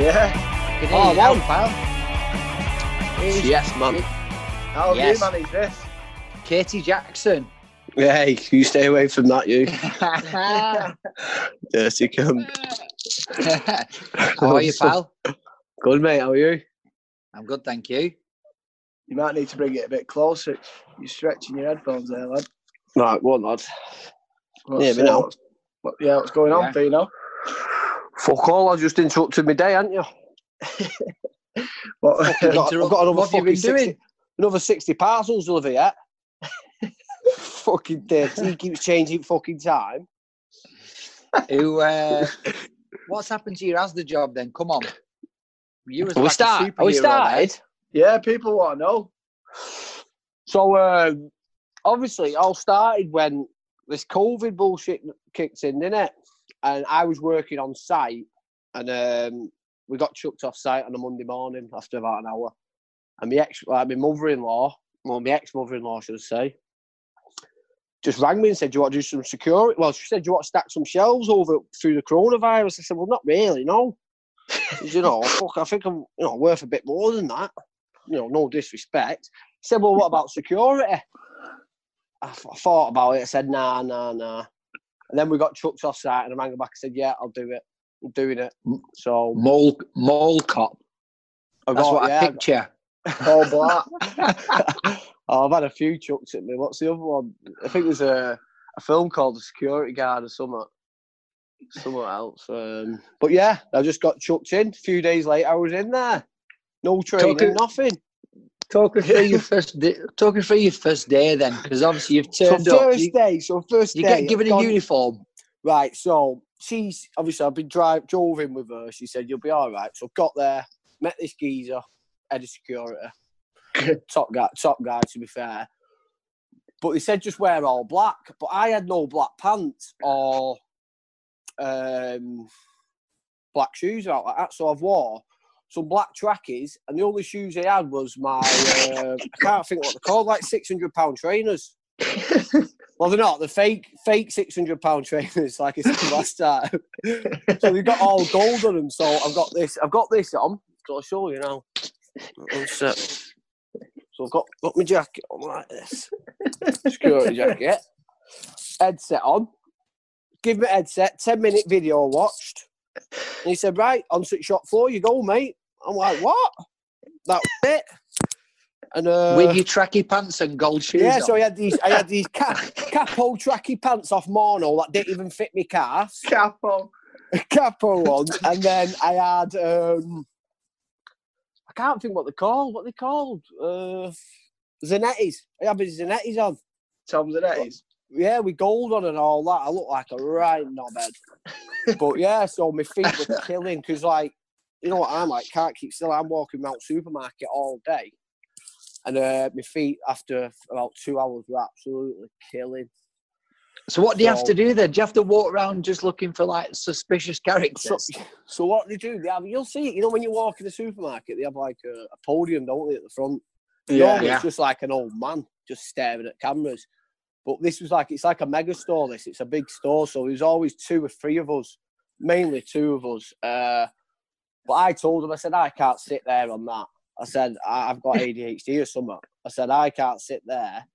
Yeah. Good Oh, day, now, one. pal. Here's Yes, man. Yes. How do you manage this? Katie Jackson. Hey, you stay away from that, you. Dirty cunt. How are you, pal? Good, mate. How are you? I'm good, thank you. You might need to bring it a bit closer. You're stretching your headphones there, lad. Right, one lad. What's, Yeah, me now. what's- what, yeah, what's going on, Yeah. for you now? Fuck all, I just interrupted my day, haven't you? What, I've got, I've got another what fucking been 60, doing? another 60 parcels to deliver yet. fucking dirty. He keeps changing fucking time. Who? Uh, what's happened to your Asda job then? Come on. You was we, like start, are we started? yeah, people want to know. So, um, obviously, it all started when this COVID bullshit kicked in, didn't it? And I was working on site, and um, we got chucked off site on a Monday morning after about an hour. And my ex, like my mother-in-law, well, my ex-mother-in-law, should I say, just rang me and said, "Do you want to do some security?" Well, she said, "Do you want to stack some shelves over through the coronavirus?" I said, "Well, not really, no." She said, you know, fuck, I think I'm, you know, worth a bit more than that. You know, no disrespect. He said, well, what about security? I, th- I thought about it. I said, nah, nah, nah. And then we got chucked off site and I rang her back. I said, yeah, I'll do it. I'm doing it. So. Mole, mole cop. I That's got, what yeah, I picture. All black. oh, I've had a few chucks at me. What's the other one? I think there's a, a film called The Security Guard or something. Somewhere else. Um, but yeah, I just got chucked in. A few days later, I was in there. No training, Talking- nothing. Talking through your first day, talking through your first day then, because obviously you've So turned up. first day, so first you day, get given I've a gone- uniform. Right, so she's obviously I've been drive drove in with her. She said you'll be all right. So got there, met this geezer, head of security, top guy, top guy to be fair. But he said just wear all black. But I had no black pants or um, black shoes out like that. So I've wore some black trackies, and the only shoes I had was my uh, I can't think what they're called, like six hundred pound trainers. Well, they're not. They're fake, fake six hundred pound trainers, like I said last time. so they've got all gold on them. So I've got this. I've got this on. So I'll show you now. One sec. So I've got got my jacket on like this. Security jacket. Headset on. Give me a headset. Ten minute video watched. And he said, "Right, on to shot four. You go, mate." I'm like, "What?" That was it. And uh, with your tracky pants and gold shoes. yeah, on. so I had these, I had these cap, capo tracky pants off Mono that didn't even fit me calves, Capo. capo ones, and then I had, um, I can't think what they're called. What they called? Uh, Zanottis. I had my Zanottis on. Tom's and Eddie's. Yeah, with gold on and all that. I look like a right knobhead. but yeah, so my feet were killing because, like, you know what I'm like, can't keep still. I'm walking around supermarket all day. And uh, my feet, after about two hours, were absolutely killing. So what do you have to do then? Do you have to walk around just looking for like suspicious characters? So, so what they do, they have, you'll see it, you know, when you walk in the supermarket, they have like a, a podium, don't they, at the front? Yeah. Yeah. It's just like an old man just staring at cameras. But this was like, it's like a mega store, this. It's a big store. So there's always two or three of us, mainly two of us. Uh, but I told them, I said, I can't sit there on that. I said, "I- I've got ADHD or something. I said, I can't sit there.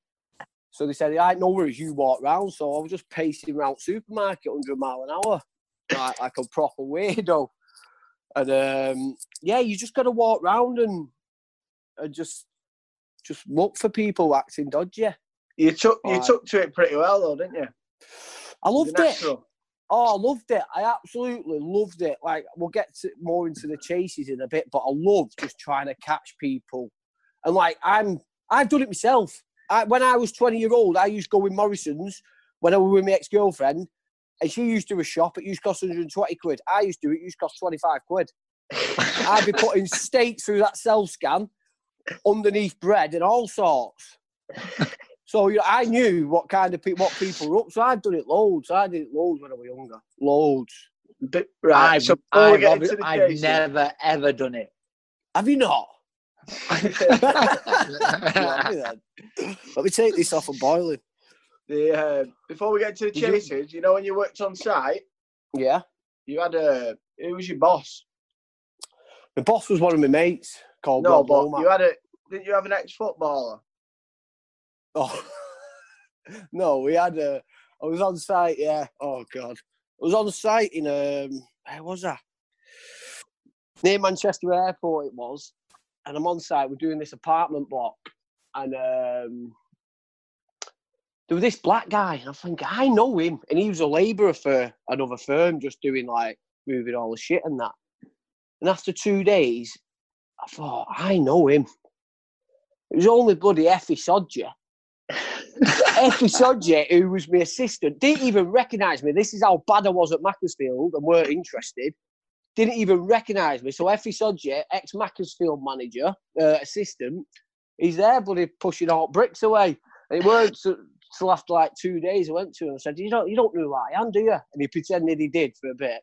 So they said, yeah, no worries, you walk round. So I was just pacing around supermarket 100 mile an hour, like, like a proper weirdo. And um, yeah, you just got to walk round and, and just just look for people acting dodgy. You took you took to it pretty well though, didn't you? I loved it? Oh, I loved it. I absolutely loved it. Like, we'll get to, more into the chases in a bit, but I love just trying to catch people. And like, I'm, I've done it myself. I, when I was 20 year old, I used to go with Morrison's when I was with my ex girlfriend, and she used to do a shop. It used to cost 120 quid. I used to do it. It used to cost 25 quid. I'd be putting steak through that self scan underneath bread and all sorts. So you know, I knew what kind of people, what people were up. So I've done it loads. I did it loads when I was younger. Loads. Bit- right. I've, so I've, get obvi- into the I've chases, never ever done it. Have you not? Let me then. Let me take this off and boil it. the, uh, before we get to the Did you- chases, you know when you worked on site, Yeah. you had a who was your boss? The boss was one of my mates called No, Rob but you had a. Didn't you have an ex-footballer? Oh. no, we had a. I was on site. Yeah. Oh God, I was on site in um. Where was that? Near Manchester Airport, it was, and I'm on site. We're doing this apartment block, and um, there was this black guy, and I think I know him, and he was a labourer for another firm, just doing like moving all the shit and that. And after two days, I thought I know him. It was only bloody Efe Sodje. Efe Sodje, who was my assistant, didn't even recognise me. This is how bad I was at Macclesfield and weren't interested. Didn't even recognise me. So Efe Sodje, ex Macclesfield manager, uh, assistant, he's there, bloody pushing hot bricks away. And it weren't till after like two days I went to him and said, You don't you don't know who I am, do you? And he pretended he did for a bit.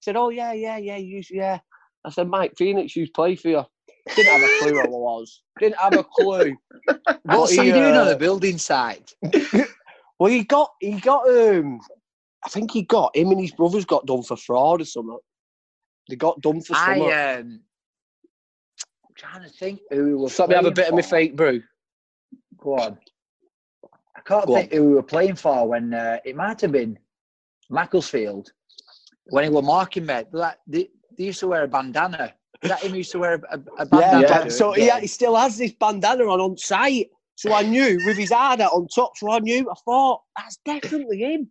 He said, Oh yeah, yeah, yeah, you yeah. I said, Mike Phoenix to play for you. Didn't have a clue who I was. Didn't have a clue. What's But he doing on uh, the building site? Well, he got he got um, I think he got him and his brothers got done for fraud or something. They got done for something. I um, I'm trying to think who we were. Let me have a bit of my for. fake brew. Go on. I can't Go think who we were playing for when uh, it might have been Macclesfield when he were marking me. Like, they, they used to wear a bandana. Is that him used to wear a, a, a bandana? yeah. yeah. So he, he still has this bandana on on site. So I knew with his hard hat on top. So I knew. I thought that's definitely him.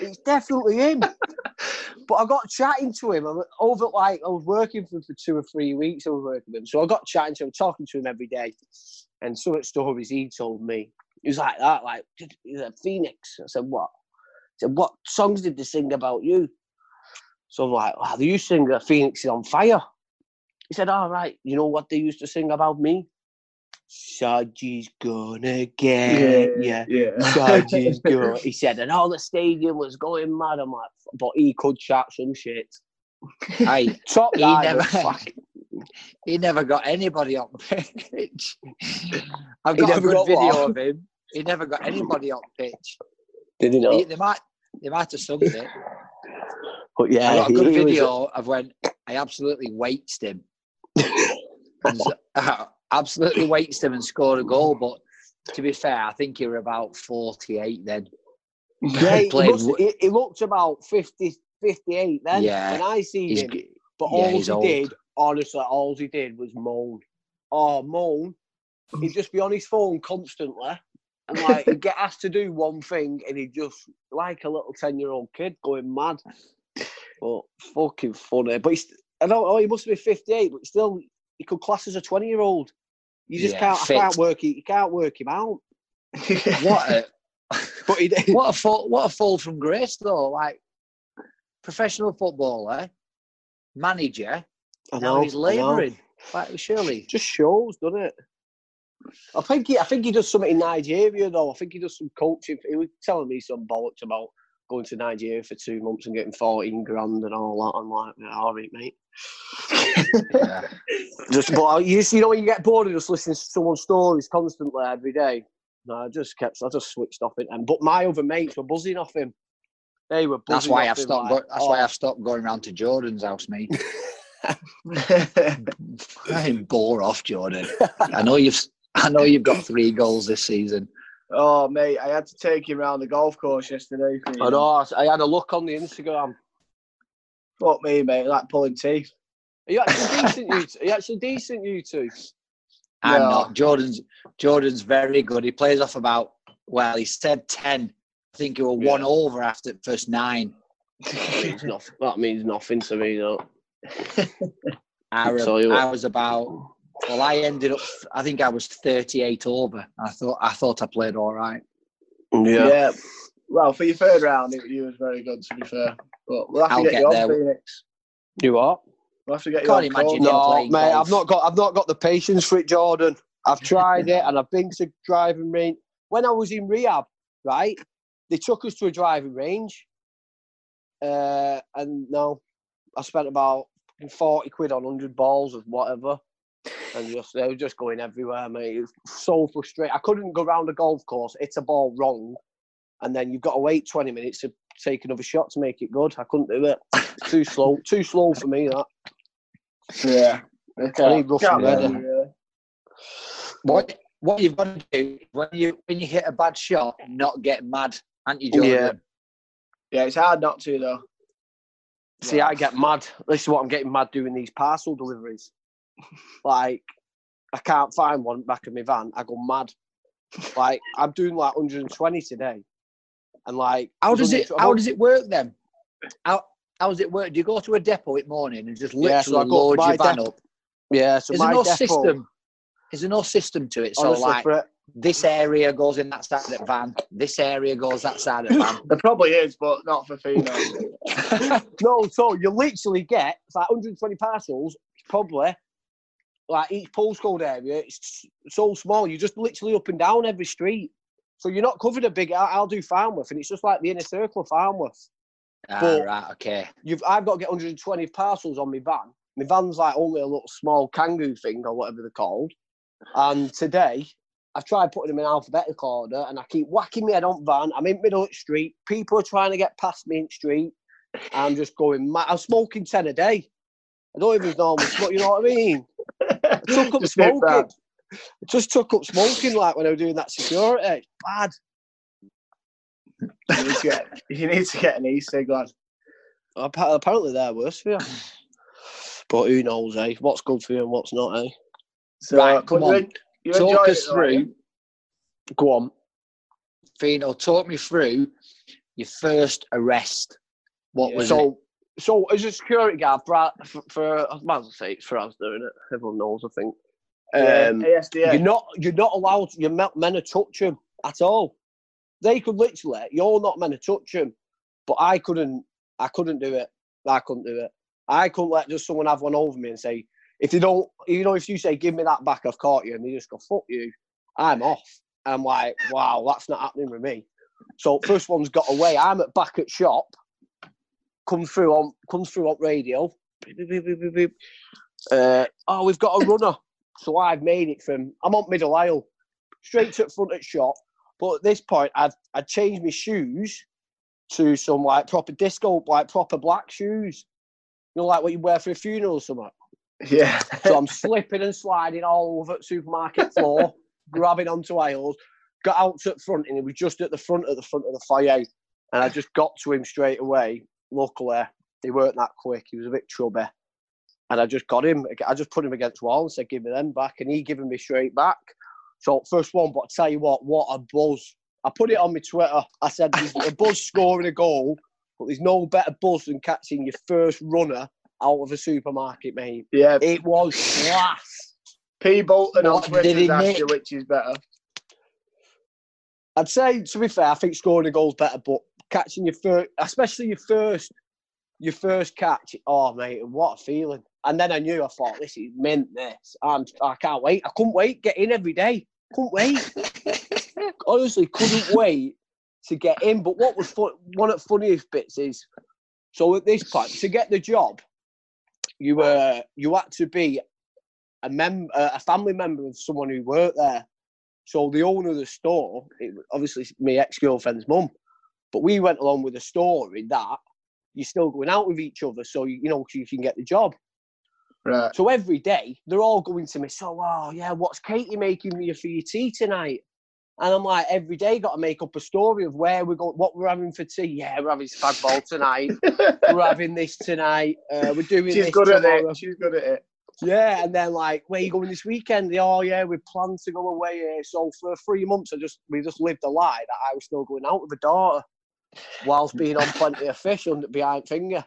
It's definitely him. but I got chatting to him. I'm over like I was working for him for two or three weeks. I was working with him, so I got chatting to him, talking to him every day, and some of the stories he told me. He was like that, like he's a phoenix. I said, "What?" He said, "What songs did they sing about you?" So I'm like, "Wow, they used to sing that Phoenix is on fire." He said, "All right, you know what they used to sing about me? Sodje's gonna get ya." yeah. Sodje's gonna. He said, and all the stadium was going mad. I'm like, but he could chat some shit. Aye, Top He guy, never- he never got anybody on pitch. I've got a good got video what? of him. He never got anybody on pitch. Did he He- not? they might, they might have sung it. But yeah, I got a good he was- video of when I absolutely weighted him. And absolutely weighted him and scored a goal. But to be fair, I think you were about 48 then. Yeah, he, must, he, he looked about 50, 58 then. Yeah, When I see him, but yeah, all he old. did, honestly, all he did was moan. Oh, moan. He'd just be on his phone constantly. And like he'd get asked to do one thing and he'd just like a little ten year old kid going mad. But fucking funny. But he's I don't know, he must be fifty eight, but still he could class as a twenty year old. You just Yeah, can't fit. I can't work it you can't work him out. what a But he did what a fall what a fall from grace though. Like professional footballer, manager, I now know, he's labouring. Like surely. just shows, doesn't it? I think he, I think he does something in Nigeria though. I think he does some coaching. He was telling me some bollocks about going to Nigeria for two months and getting fourteen grand and all that. I'm like, yeah, all right, mate. Yeah. Just but you, you know when you get bored of just listening to someone's stories constantly every day. No, I just kept. I just switched off it. And but my other mates were buzzing off him. They were. That's why off I've him stopped. like, Go, that's why oh, I've stopped going round to Jordan's house, mate. I'm bore off, Jordan. I know you've. I know you've got three goals this season. Oh, mate, I had to take him round the golf course yesterday. For. I know. I had a look on the Instagram. Fuck me, mate, like pulling teeth. Are you actually decent, you? Two? Are you actually decent, you two? I'm No. not. Jordan's. Jordan's very good. He plays off about. Well, he said ten. I think he were one over after the first nine. Means nothing. That means nothing to me, though. I, re- tell you what. I was about. Well, I ended up. I think I was 38 over. I thought. I thought I played all right. Yeah. Well, for your third round, it, you was very good, to be fair. But we'll have to I'll get, get you on, there. Phoenix. You what? We'll have to get you Can't on. imagine court. him No, playing mate. golf. I've not got. I've not got the patience for it, Jordan. I've tried it, and I've been to driving range. When I was in rehab, right, they took us to a driving range, uh, and no, I spent about forty quid on hundred balls of whatever, and just they were just going everywhere, mate. It was so frustrating. I couldn't go round a golf course, hit a ball wrong, and then you've got to wait twenty minutes to take another shot to make it good. I couldn't do it. too slow. Too slow for me. That. Yeah. I need rough Can't and ready. blame you, really. What what you've got to do when you when you hit a bad shot, not get mad, aren't you, Jordan? Yeah. Yeah, it's hard not to though. See, I get mad. This is what I'm getting mad doing these parcel deliveries. Like, I can't find one back of my van. I go mad. Like, I'm doing like 120 today, and like, How does it how does it work then? How how does it work? Do you go to a depot at morning and just Yeah, so literally I go load my your van dep- up? Yeah, so Is there my no depot, system? Is there no system to it? So honestly, like for it, this area goes in that side of the van, this area goes that side of the van. There probably is, but not for Fino. no, so you literally get it's like 120 parcels. Probably like each postcode area. It's so small. You're just literally up and down every street. So you're not covered a big. I'll do Farnworth, and it's just like the inner circle of Farnworth. ah, But- right, okay. You've I've got to get 120 parcels on my van. My van's like only a little small kangoo thing or whatever they're called. And today I've tried putting them in alphabetical order, and I keep whacking my head on van. I'm in middle of the street. People are trying to get past me in the street. I'm just going. mad. I'm smoking ten a day. I don't even normally smoke. You know what I mean? Took up Just smoking. Just took up smoking like when I was doing that security. Bad. You need to get, you need to get an e-cig, lad. Apparently they're worse for you. But who knows, eh? What's good for you and what's not, eh? So, Right, come on. You Talk us it, through, Go on. Fino, talk me through your first arrest. What was it? So, as a security guard for, for, for I say for us doing it. Everyone knows, I think. you? Yeah, Um, ASDA. You're not you're not allowed. You're not meant to touch him at all. They could literally. You're not meant to touch him, but I couldn't. I couldn't do it. I couldn't do it. I couldn't let just someone have one over me and say, if they don't, you know, if you say, give me that back, I've caught you, and they just go, fuck you, I'm off. I'm like, wow, that's not happening with me. So first one's got away. I'm at back at shop. Comes through on comes through on radio. Uh, oh, we've got a runner. So I've made it from I'm on middle aisle, straight to the front at shop. But at this point, I've I changed my shoes to some like proper disco, like proper black shoes. You know, like what you wear for a funeral or something. Yeah. So I'm slipping and sliding all over the supermarket floor, grabbing onto aisles. Got out to the front, and he was just at the front of the front of the foyer. And I just got to him straight away. Luckily, he weren't that quick. He was a bit chubby. And I just got him. I just put him against wall and said, "Give me them back," and he giving me straight back. So first one, but I tell you what, what a buzz! I put it on my Twitter. I said, "There's a buzz scoring a goal, but there's no better buzz than catching your first runner out of a supermarket, mate." Yeah. It was class. P. Bolton on Twitter asked you which is better. I'd say, to be fair, I think scoring a goal is better, but catching your first, especially your first, your first catch, oh mate, what a feeling! And then I knew, I thought, this is mint. This, and I can't wait. I couldn't wait. Get in every day. Couldn't wait. Honestly, couldn't wait to get in. But what was fun, one of the funniest bits is, so at this point, to get the job, you were you had to be a mem uh, a family member of someone who worked there. So the owner of the store, it, obviously my ex girlfriend's mum, but we went along with the story that you're still going out with each other, so you, you know you can get the job. Right. So every day they're all going to me. So oh yeah, what's Katie making me for your tea tonight? And I'm like, every day got to make up a story of where we're going, what we're having for tea. Yeah, we're having spag bol tonight. we're having this tonight. Uh, we're doing She's this good at it. She's good at it. Yeah, and then like, where you going this weekend? They, oh yeah, we planned to go away. Here. So for three months, I just we just lived a lie that I was still going out with a daughter, whilst being on plenty of fish under behind finger.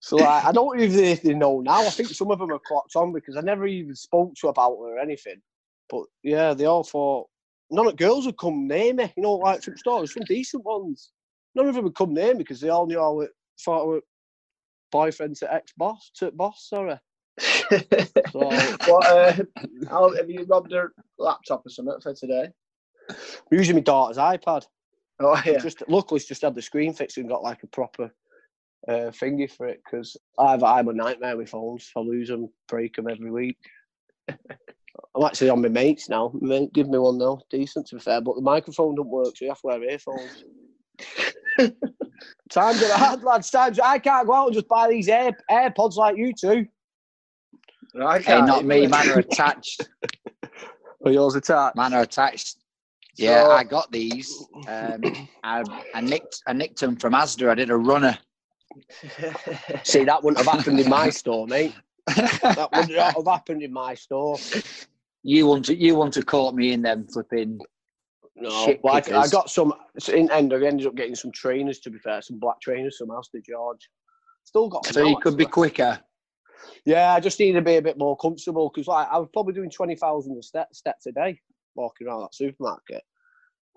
so like, I don't even know if they know now. I think some of them are clocked on because I never even spoke to about her or anything. But yeah, they all thought none of the girls would come near me. You know, like some stores, some decent ones. None of them would come near me because they all knew I was thought I was boyfriend to ex boss to boss. Sorry. So what, uh, have you robbed her laptop or something for today? I'm using my daughter's iPad. Oh, yeah. Just luckily, it's just had the screen fixed and got like a proper uh, thingy for it because I've I'm a nightmare with phones. I lose them, break them every week. I'm actually on my mates now. Mate, give me one now, decent to be fair, but the microphone don't work, so you have to wear earphones. times are hard, lads. Times I can't go out and just buy these Air, AirPods like you two. I can't not me. Man are attached. Are yours are attached? Man are attached. Yeah, So- I got these. Um, I, I nicked. I nicked them from Asda. I did a runner. See, that wouldn't have happened in my store, mate. That would not have happened in my store. you want to. You want to caught me in them flipping. No, I, I got some. In end, I ended up getting some trainers. To be fair, some black trainers, some Asda George. Still got. So you could be quicker. Yeah, I just need to be a bit more comfortable because like I was probably doing twenty thousand steps steps a day walking around that supermarket,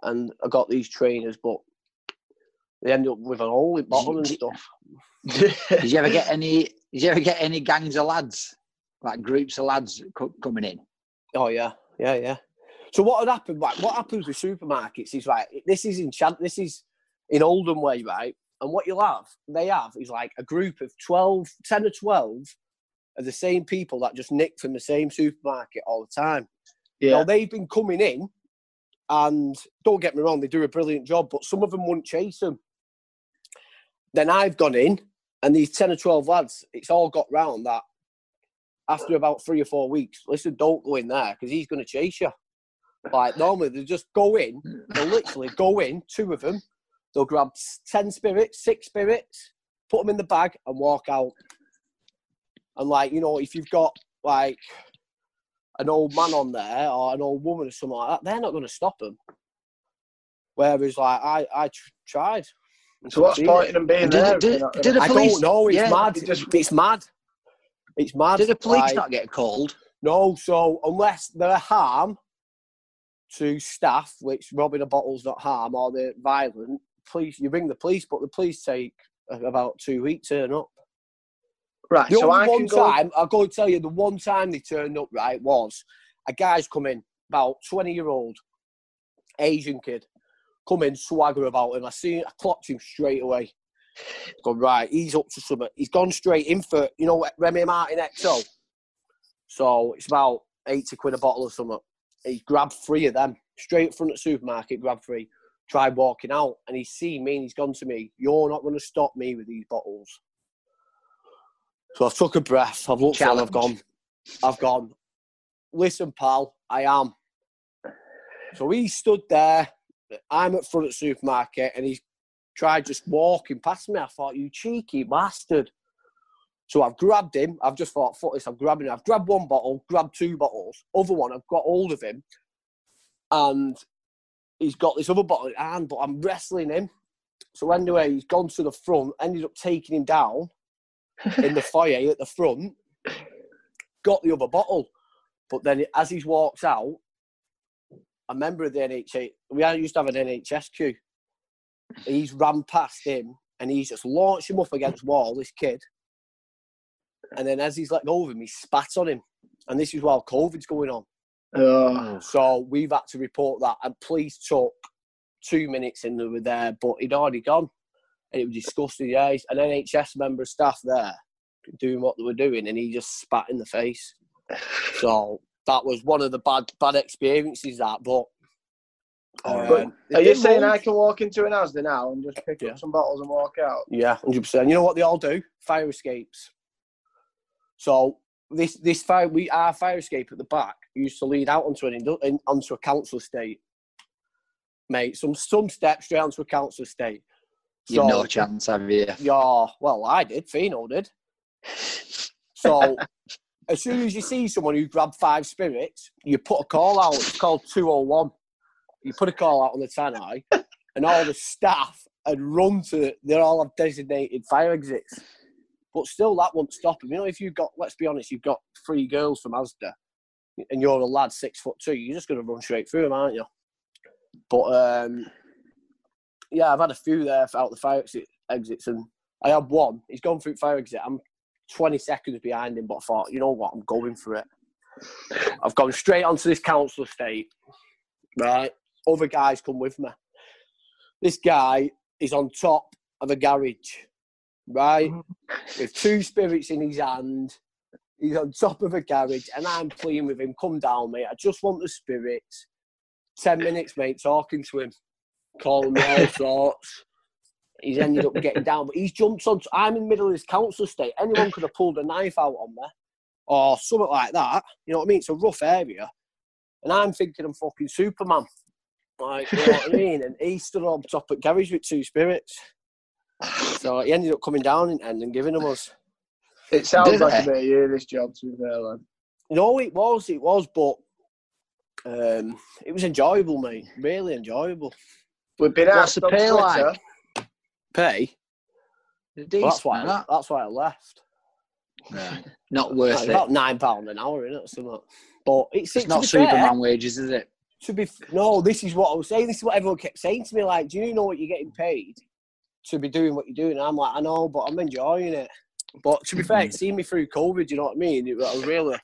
and I got these trainers, but they end up with an hole in bottom and stuff. Did you ever get any? Did you ever get any gangs of lads, like groups of lads co- coming in? Oh yeah, yeah, yeah. So what had happened? Like, what happens with supermarkets is like this is in Chan- this is in Oldham way, right? And what you'll have, they have, is like a group of 12, 10 or twelve of the same people that just nick from the same supermarket all the time. Now yeah. they've been coming in, and don't get me wrong, they do a brilliant job, but some of them won't chase them. Then I've gone in, and these 10 or 12 lads, it's all got round that after about three or four weeks, listen, don't go in there because he's going to chase you. Like normally, they just go in, they'll literally go in, two of them, they'll grab 10 spirits, six spirits, put them in the bag, and walk out. And like, you know, if you've got like an old man on there or an old woman or something like that, they're not going to stop them. Whereas, like, I, I tr- tried. So what's the point in them being Did- there? if did- did gonna- the I police- don't know. It's yeah, mad. it just- It's mad. It's mad. Did the police like- not get called? No. So unless they're harm to staff, which robbing a bottle's not harm, or they're violent, police you ring the police, but the police take about two weeks to turn up. Right, The so only I one can go. time, I'll go tell you, the one time they turned up, right, was a guy's coming, about 20 year old Asian kid, coming swagger about him. I seen, I clocked him straight away. Gone, right, he's up to something. He's gone straight in for, you know, Remy Martin XO. So it's about 80 quid a bottle or something. He grabbed three of them, straight in front of the supermarket, grabbed three, tried walking out, and he's seen me and he's gone to me, You're not going to stop me with these bottles. So I took a breath. I've looked at him, I've gone, I've gone, listen, pal, I am. So he stood there. I'm at front of the supermarket and he's tried just walking past me. I thought, you cheeky bastard. So I've grabbed him. I've just thought, fuck this, I'm grabbing him. I've grabbed one bottle, grabbed two bottles. Other one, I've got hold of him. And he's got this other bottle in hand, but I'm wrestling him. So anyway, he's gone to the front, ended up taking him down in the foyer at the front, got the other bottle. But then as he's walked out, a member of the NHS, we used to have an NHS queue. He's ran past him and he's just launched him up against wall, this kid. And then as he's let go of him, he spat on him. And this is while COVID's going on. Oh, So we've had to report that. And police took two minutes and they were there, but he'd already gone. And it was disgusting. Yeah, an NHS member of staff there doing what they were doing, and he just spat in the face. So that was one of the bad bad experiences. That, but. But um, are you saying I can walk into an Asda now and just pick Yeah. up some bottles and walk out? Yeah, hundred percent. You know what they all do? Fire escapes. So this this fire we our fire escape at the back used to lead out onto an onto a council estate, mate. Some some steps straight onto a council estate. You've no chance, have you? Yeah, well, I did. Fino did. So as soon as you see someone who grabbed five spirits, you put a call out. It's called two hundred one. You put a call out on the tannoy, and all the staff had run to. They all have designated fire exits. But still, that won't stop them. You know, if you've got, let's be honest, you've got three girls from Asda, and you're a lad six foot two, you're just going to run straight through them, aren't you? But um, yeah, I've had a few there out the fire exit, exits, and I had one. He's gone through fire exit. I'm 20 seconds behind him, but I thought, you know what, I'm going for it. I've gone straight onto this council estate. Right, other guys come with me. This guy is on top of a garage, right, mm-hmm. with two spirits in his hand. He's on top of a garage, and I'm pleading with him, "Come down, mate. I just want the spirits." Ten minutes, mate, talking to him calling me all sorts. He's ended up getting down, but he's jumped on. I'm in the middle of this council estate. Anyone could have pulled a knife out on me or something like that. You know what I mean? It's a rough area. And I'm thinking I'm fucking Superman. Like, you know what I mean? And he stood on top at garage with two spirits. So he ended up coming down in end and giving them us. It sounds Did like it? a bit of you, this job, to be fair, lad. No, it was, it was, but um, it was enjoyable, mate. Really enjoyable. We've been What's asked the on pay Twitter. like? Pay? Well, that's why. I, that's why I left. Yeah. Not worth Like, it. about nine pound an hour, innit? Something. But it's, It's to not be Superman fair, wages, is it? to be f- no, this is what I was saying. This is what everyone kept saying to me. Like, do you know what you're getting paid to be doing what you're doing? And I'm like, I know, but I'm enjoying it. But to be fair, it's seen me through COVID. You know what I mean? It, I was really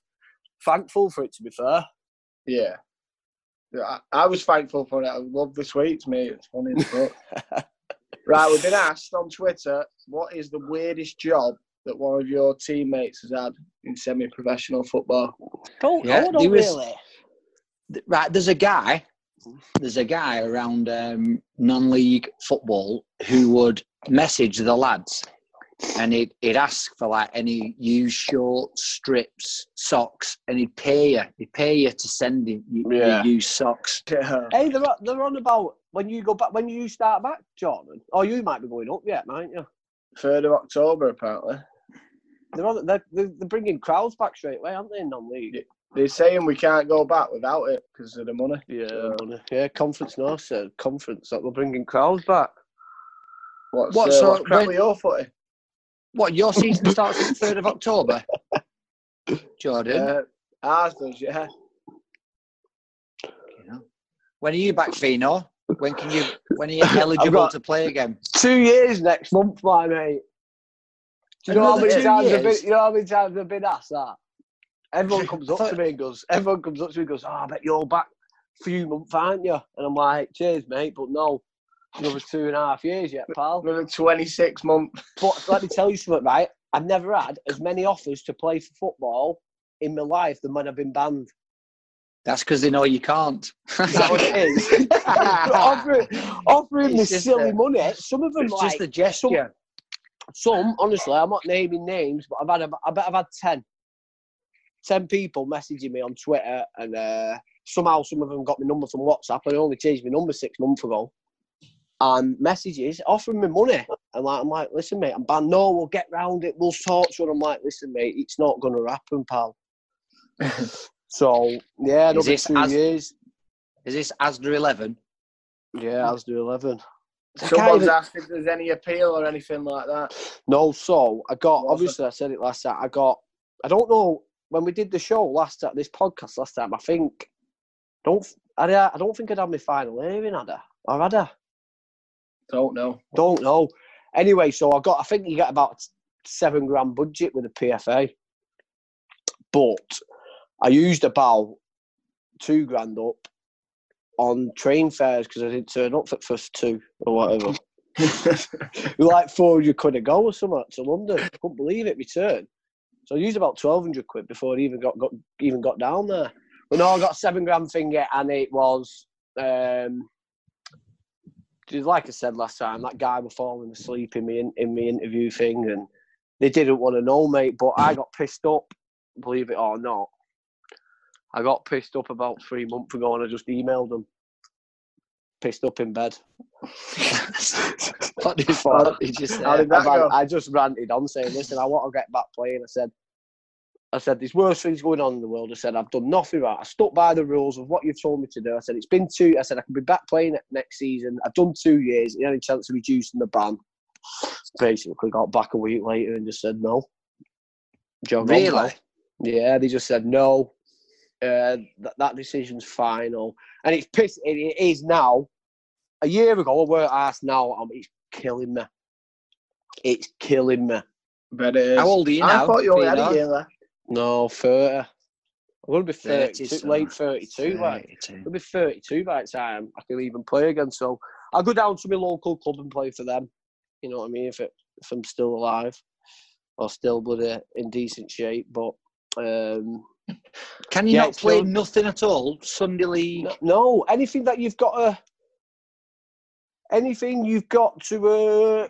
thankful for it. To be fair, Yeah. Yeah, I, I was thankful for it. I love the sweets, mate. It's funny as fuck. right, we've been asked on Twitter, what is the weirdest job that one of your teammates has had in semi-professional football? don't Yeah, know, don't was- really. Th- Right, there's a guy, there's a guy around um, non-league football who would message the lads, and he'd, he'd ask for like any used shorts, strips, socks, and he'd pay you. He'd pay you to send him y- Yeah. your used socks. Yeah. Hey, they're on- they're on about when you go back. When you start back, Jordan. Oh, you might be going up yet, mightn't you? 3rd of October, apparently. They're on. They're, they're, they're bringing crowds back straight away, aren't they? in Non-league. They're saying we can't go back without it because of the money. Yeah, money. yeah. Conference, no, sir. Conference that they're bringing crowds back. What's, What, uh, so what's crap when- your footy? What your season starts on the third of October, Jordan? Uh, ours does, yeah. You know. When are you back, Fino? When can you? When are you eligible to play again? Two years next month, my mate. Do you know how many times I've been? You know how many times I've been asked that? Everyone comes up to me and goes. Everyone comes up to me and goes. Oh, I bet you're back a few months, aren't you? And I'm like, cheers, mate, but no, another two and a half years yet, pal. Another 26 months. But let me tell you something, right? I've never had as many offers to play for football in my life than when I've been banned. That's because they know you can't. Is that what it is? offering offering It's me silly a- money. Some of them, It's like just a gesture. some, honestly, I'm not naming names, but I've had, a, I bet I've had 10, 10 people messaging me on Twitter, and uh, somehow some of them got my number from WhatsApp. I only changed my number six months ago. And messages offering me money. And like, I'm like, listen, mate, I'm banned. No, we'll get round it. We'll talk to it. I'm like, listen, mate, it's not going to happen, pal. so, yeah, Is another this two as- years. Is this Asda 11? Yeah, I was doing 11. I can't Someone's even- asked if there's any appeal or anything like that. No, so I got What's obviously I said it last time. I got I don't know when we did the show last time, this podcast last time. I think don't I, I don't think I'd had my final hearing, had I? Or had I? Don't know. Don't know. Anyway, so I got I think you get about seven grand budget with a PFA, but I used about two grand up on train fares because I didn't turn up for the first two or whatever. It was like 400 quid a go or something to London. I couldn't believe it, return. So I used about 1200 quid before I even got, got even got down there. But no, I got seven grand finger and it was, um, just like I said last time, that guy was falling asleep in me, in, in me interview thing and they didn't want to know, mate. But I got pissed up, believe it or not. I got pissed up about three months ago and I just emailed them. Pissed up in bed. what did, you say? How I've had- go? I just ranted on saying, listen, I want to get back playing. I said, I said, there's worse things going on in the world. I said, I've done nothing right. I stuck by the rules of what you've told me to do. I said, it's been two. I said, I can be back playing it next season. I've done two years. The only chance of reducing the ban. Basically, got back a week later and just said no. John Really? Yeah, they just said no. Uh, that, that decision's final, and it's piss. It, it is now. A year ago, I weren't asked. Now, um, it's killing me. It's killing me. But it is. How old are you now? I thought you only had a year left. No, 30. I'm going to be 30 32, son. late 32. Like, 32. I'll be 32 by the time I can even play again. So I'll go down to my local club and play for them. You know what I mean? If it, if I'm still alive or still bloody in decent shape. But um, Can you Yeah, not play still- nothing at all? Sunday league? no, no, anything that you've got to anything you've got to uh,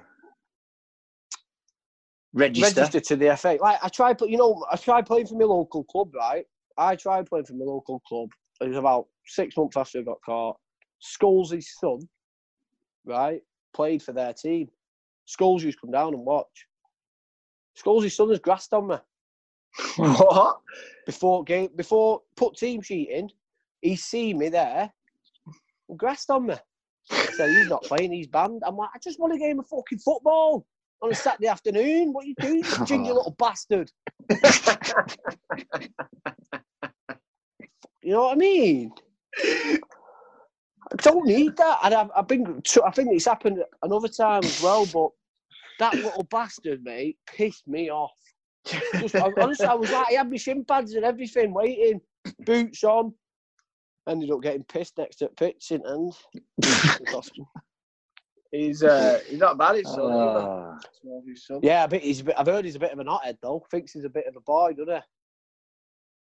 Register. register to the FA. Like I tried, but you know, I tried playing for my local club, right? I tried playing for my local club. It was about six months after I got caught. Scholes' son, right, played for their team. Scholes used to come down and watch. Scholes' son has grassed on me what? before game before put team sheet in. he seen me there and grassed on me. So he's not playing, he's banned. I'm like, I just want a game of fucking football on a Saturday afternoon. What are you doing, you ginger little bastard? You know what I mean? I don't need that. And I've, I've been, I think it's happened another time as well, but that little bastard, mate, pissed me off. Just, I, honestly, I was like, he had my shin pads and everything, waiting, boots on. Ended up getting pissed next to the pitch in end. He's uh, he's not bad. It's son. either. Ah. Small his son. yeah, he's a bit, I've heard he's a bit of an hothead though. Thinks he's a bit of a boy, doesn't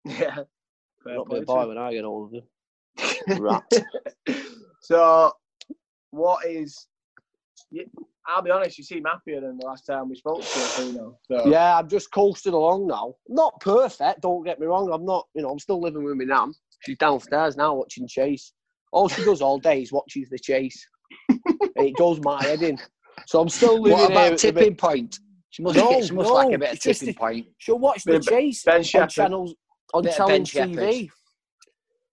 he? Yeah. Fair Not be a boy when I get older. Rat. so, what is? I'll be honest. You seem happier than the last time we spoke to you. know. So, Yeah, I'm just coasting along now. Not perfect, don't get me wrong. I'm not, you know, I'm still living with my nan. She's downstairs now watching Chase. All she does all day is watches the Chase. It goes my head in. So I'm still living What about at the bit- tipping point? She must, No, get, she must like a bit of tipping point. She'll watch the Chase Ben on Shephard. channels on Bit of Ben challenge TV.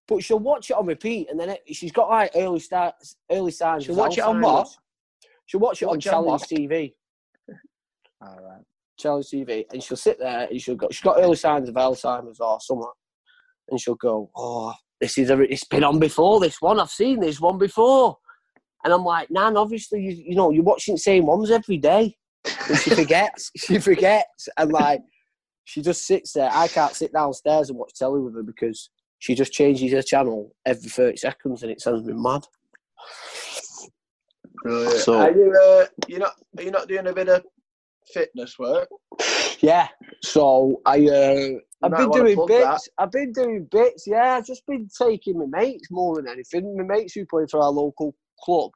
But she'll watch it on repeat, and then it, she's got like early starts, early signs. She'll watch it on what? She'll watch it on Watch on challenge? TV. All right. challenge TV, and she'll sit there and she'll go. She's got early signs of Alzheimer's or something, and she'll go, "Oh, this is a, it's been on before. This one I've seen this one before," and I'm like, "Nan, obviously you, you know you're watching the same ones every day." And she forgets. she forgets, and like she just sits there. I can't sit downstairs and watch telly with her because she just changes her channel every thirty seconds, and it sends me mad. Brilliant. So- are you uh, you not are you not doing a bit of fitness work? Yeah. So I uh, I've been doing bits. that. I've been doing bits. Yeah, I've just been taking my mates more than anything. My mates who play for our local club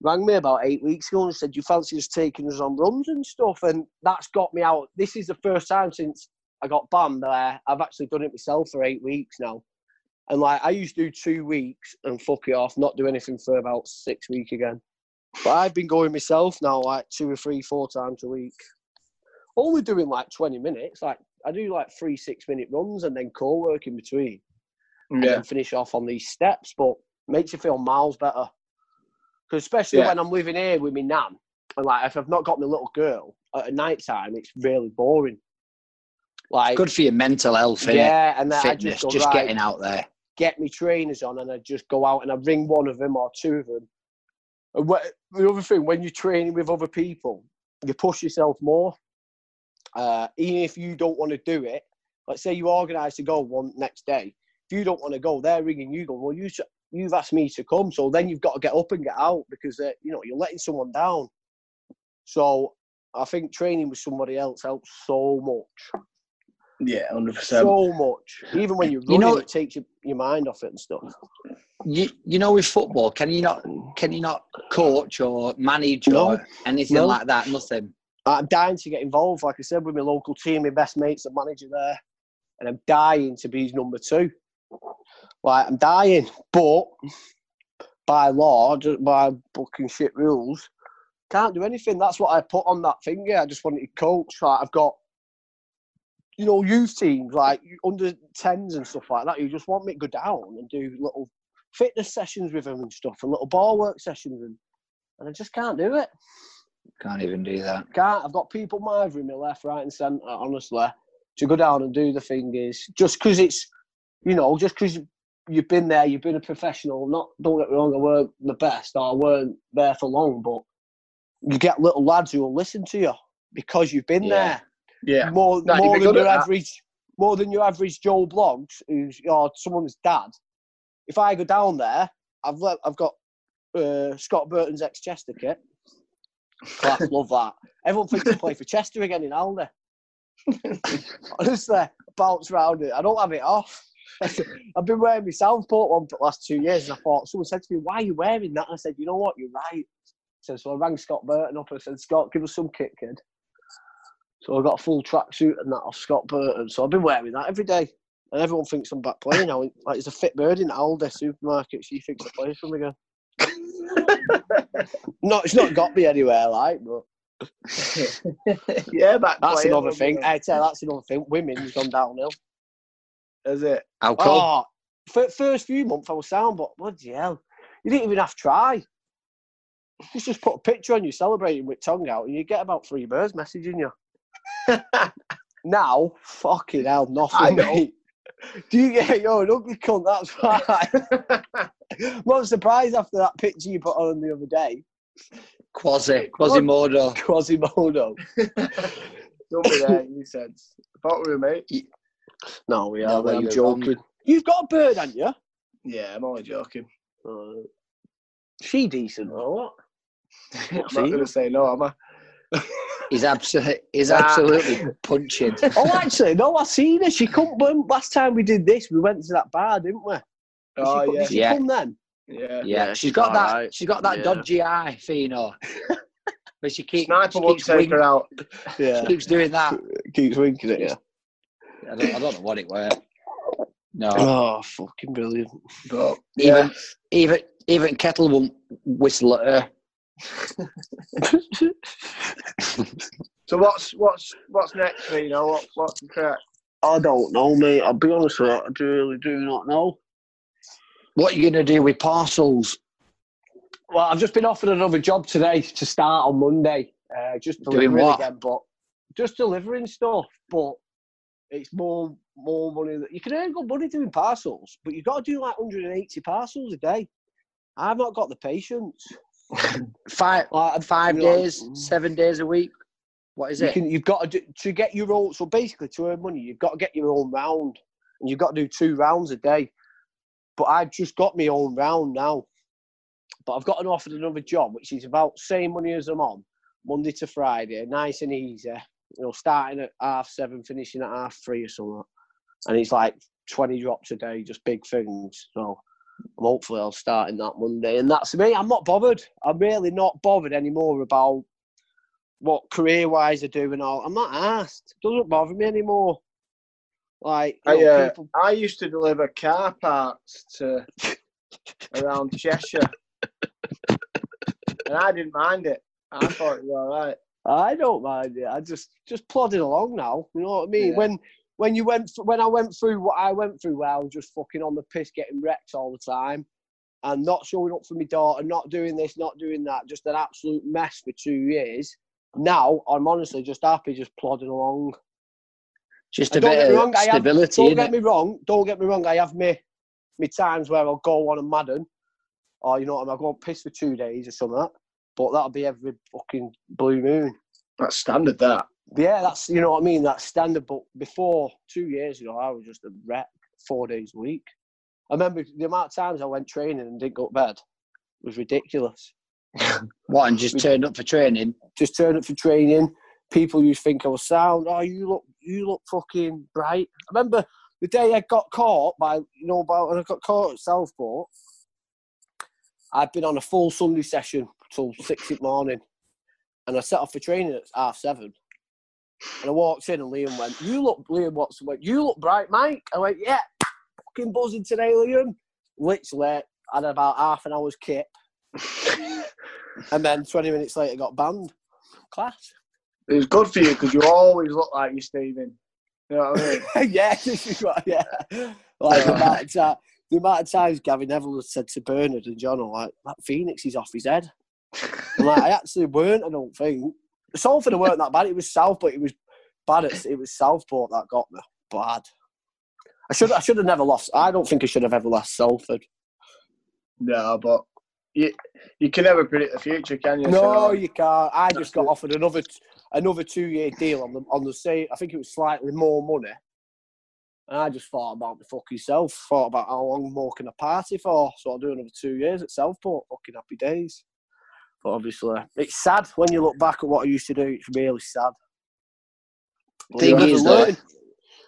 rang me about eight weeks ago and said, "You fancy just taking us on runs and stuff?" And that's got me out. This is the first time since I got banned there. I've actually done it myself for eight weeks now. And like I used to do two weeks and fuck it off, not do anything for about six weeks again. But I've been going myself now, like two or three, four times a week only doing like 20 minutes. Like I do like three six minute runs and then core work in between, and Yeah. then finish off on these steps. But makes you feel miles better. Because especially Yeah. when I'm living here with my nan, and like if I've not got my little girl at night time, it's really boring. Like Good for your mental health, yeah, and then Fitness, just, go, just right, getting out there. get me trainers on and I just go out and I ring one of them or two of them. And wh- the other thing, when you're training with other people, you push yourself more. Uh, even if you don't want to do it, let's say you organise to go one next day. If you don't want to go, they're ringing you, go, "Well, you sh- you've asked me to come, so then you've got to get up and get out because uh, you know you're letting someone down." So I think training with somebody else helps so much Yeah, hundred percent. so much. Even when you're running, You know- it takes your, your mind off it and stuff. You, you know, with football, can you not can you not coach or manage No. or anything No. like that? Nothing. I'm dying to get involved, like I said, with my local team, my best mate's the manager there, and I'm dying to be his number two. Like I'm dying, but by law, just by booking shit rules, can't do anything. That's what I put on that thing. Yeah, I just wanted to coach. Like I've got, you know, youth teams like under tens and stuff like that. You just want me to go down and do little fitness sessions with them and stuff, and little ball work sessions, and and I just can't do it Can't even do that. can't. I've got people mithering me left, right, and centre. Honestly, to go down and do the thing is just because it's, you know, just because you've been there, you've been a professional. Not don't get me wrong, I weren't the best, or I weren't there for long, but you get little lads who will listen to you because you've been Yeah. Yeah, there more No, more than your at that. average, more than your average Joe Bloggs, who's or someone's dad. If I go down there, I've let, I've got uh, Scott Burton's ex Chester kit. Class, love that. Everyone thinks I play for Chester again in Alder. Honestly, bounce round it. I don't have it off. I've been wearing my Southport one for the last two years, and I thought someone said to me, "Why are you wearing that?" And I said, "You know what? You're right." So, so I rang Scott Burton up and said, "Scott, give us some kit, kid." So I got a full tracksuit and that off Scott Burton. So I've been wearing that every day, and everyone thinks I'm back playing now. Like it's a fit bird in Aldi supermarket. She thinks I play for them again. no, it's not got me anywhere, like, but yeah, back that's another thing. it? I tell you, that's another thing. Women's gone downhill. Is it? How come? Oh, fir- first few months I was sound, but bloody hell, you didn't even have to try. You just put a picture on you celebrating with tongue out, and you get about three birds messaging you. now, fucking hell, nothing. I know. mate. Do you get you're an ugly cunt? That's why. Not surprised after that picture you put on the other day, Quasi, Quasimodo. Quasimodo. Don't be there, you said. Thought we were mate. No, we No, are. well, you're joking. You've got a bird, haven't you? Yeah, I'm only joking. Uh, she decent or what? I'm not going to say no, am I? He's absolutely, he's absolutely punching. oh, actually, no, I seen her. She come when last time we did this. We went to that bar, didn't we? Did Oh, she, co- yeah. Did she Yeah. come then? Yeah. Yeah, Yeah, she's she's got that. alright. She's got that Yeah. dodgy eye, Fino. but she keeps, Sniper she won't keeps, take her out. Yeah, she keeps doing that. keeps winking at you. I don't, I don't know what it were. No, Oh, fucking brilliant! But yeah, even even even Kettle won't whistle at her. so what's what's what's next? For you know what what's the crack? I don't know, mate. I'll be honest with you. I do really do not know. What are you gonna do with parcels? Well, I've just been offered another job today to start on Monday. Uh, just Doing delivering what? again, but just delivering stuff. But it's more more money. That, you can earn good money doing parcels, but you've got to do like 180 parcels a day. I've not got the patience. Five Like, five days, seven days a week. What is you it? can, you've got to do, to get your own. So basically, to earn money, you've got to get your own round, and you've got to do two rounds a day. But I've just got my own round now. But I've gotten offered another job, which is about same money as I'm on, Monday to Friday, nice and easy. You know, starting at half seven, finishing at half three or something. And it's like twenty drops a day, just big things. So hopefully I'll start in that Monday. And that's me. I'm not bothered. I'm really not bothered anymore about what career wise I do and all. I'm not asked. It doesn't bother me anymore. Like I know, uh, people, I used to deliver car parts to around Cheshire, and I didn't mind it. I thought it was all right. I don't mind it. I just just plodding along now. You know what I mean? Yeah. When when you went when I went through what I went through, where I was just fucking on the piss, getting wrecked all the time, and not showing up for my daughter, not doing this, not doing that, just an absolute mess for two years. Now I'm honestly just happy, just plodding along. Just a And bit of wrong, I have- stability, Don't get me wrong. Don't get me wrong. I have me me times where I'll go on a Madden, or you know, what I mean, I'll go on piss for two days or something. But that'll be every fucking blue moon. That's standard. That. Yeah, that's you know what I mean. That's standard. But before two years ago, I was just a wreck four days a week. I remember the amount of times I went training and didn't go to bed was ridiculous. What and just turned up for training? Just turned up for training. People used to think I was sound. Oh, you look, you look fucking bright. I remember the day I got caught by, you know, about when I got caught at Southport. I'd been on a full Sunday session till six in the morning, and I set off for training at half seven. And I walked in, and Liam went, "You look, Liam Watson went, you look bright, Mike." I went, "Yeah, fucking buzzing today, Liam." Literally, I had about half an hour's kip, and then twenty minutes later, got banned. Class. It was good for you because you always look like you, Stephen. You know what I mean? yeah, this is what. Yeah, like the amount, of ti- the amount of times Gavin Neville has said to Bernard and John, are like that Phoenix is off his head. Like, I actually weren't. I don't think Salford weren't that bad. It was South, but it was bad. At, it was Southport that got me bad. I should. I should have never lost. I don't think I should have ever lost Salford. No, but you you can never predict the future, can you? No, So, you can't. I just got offered another another two year deal on the on the same. I think it was slightly more money. And I just thought about the fucking self. Thought about how long more can I party for. So I'll do another two years at Southport. Fucking happy days. But obviously, it's sad when you look back at what I used to do. It's really sad. But Thing is, though,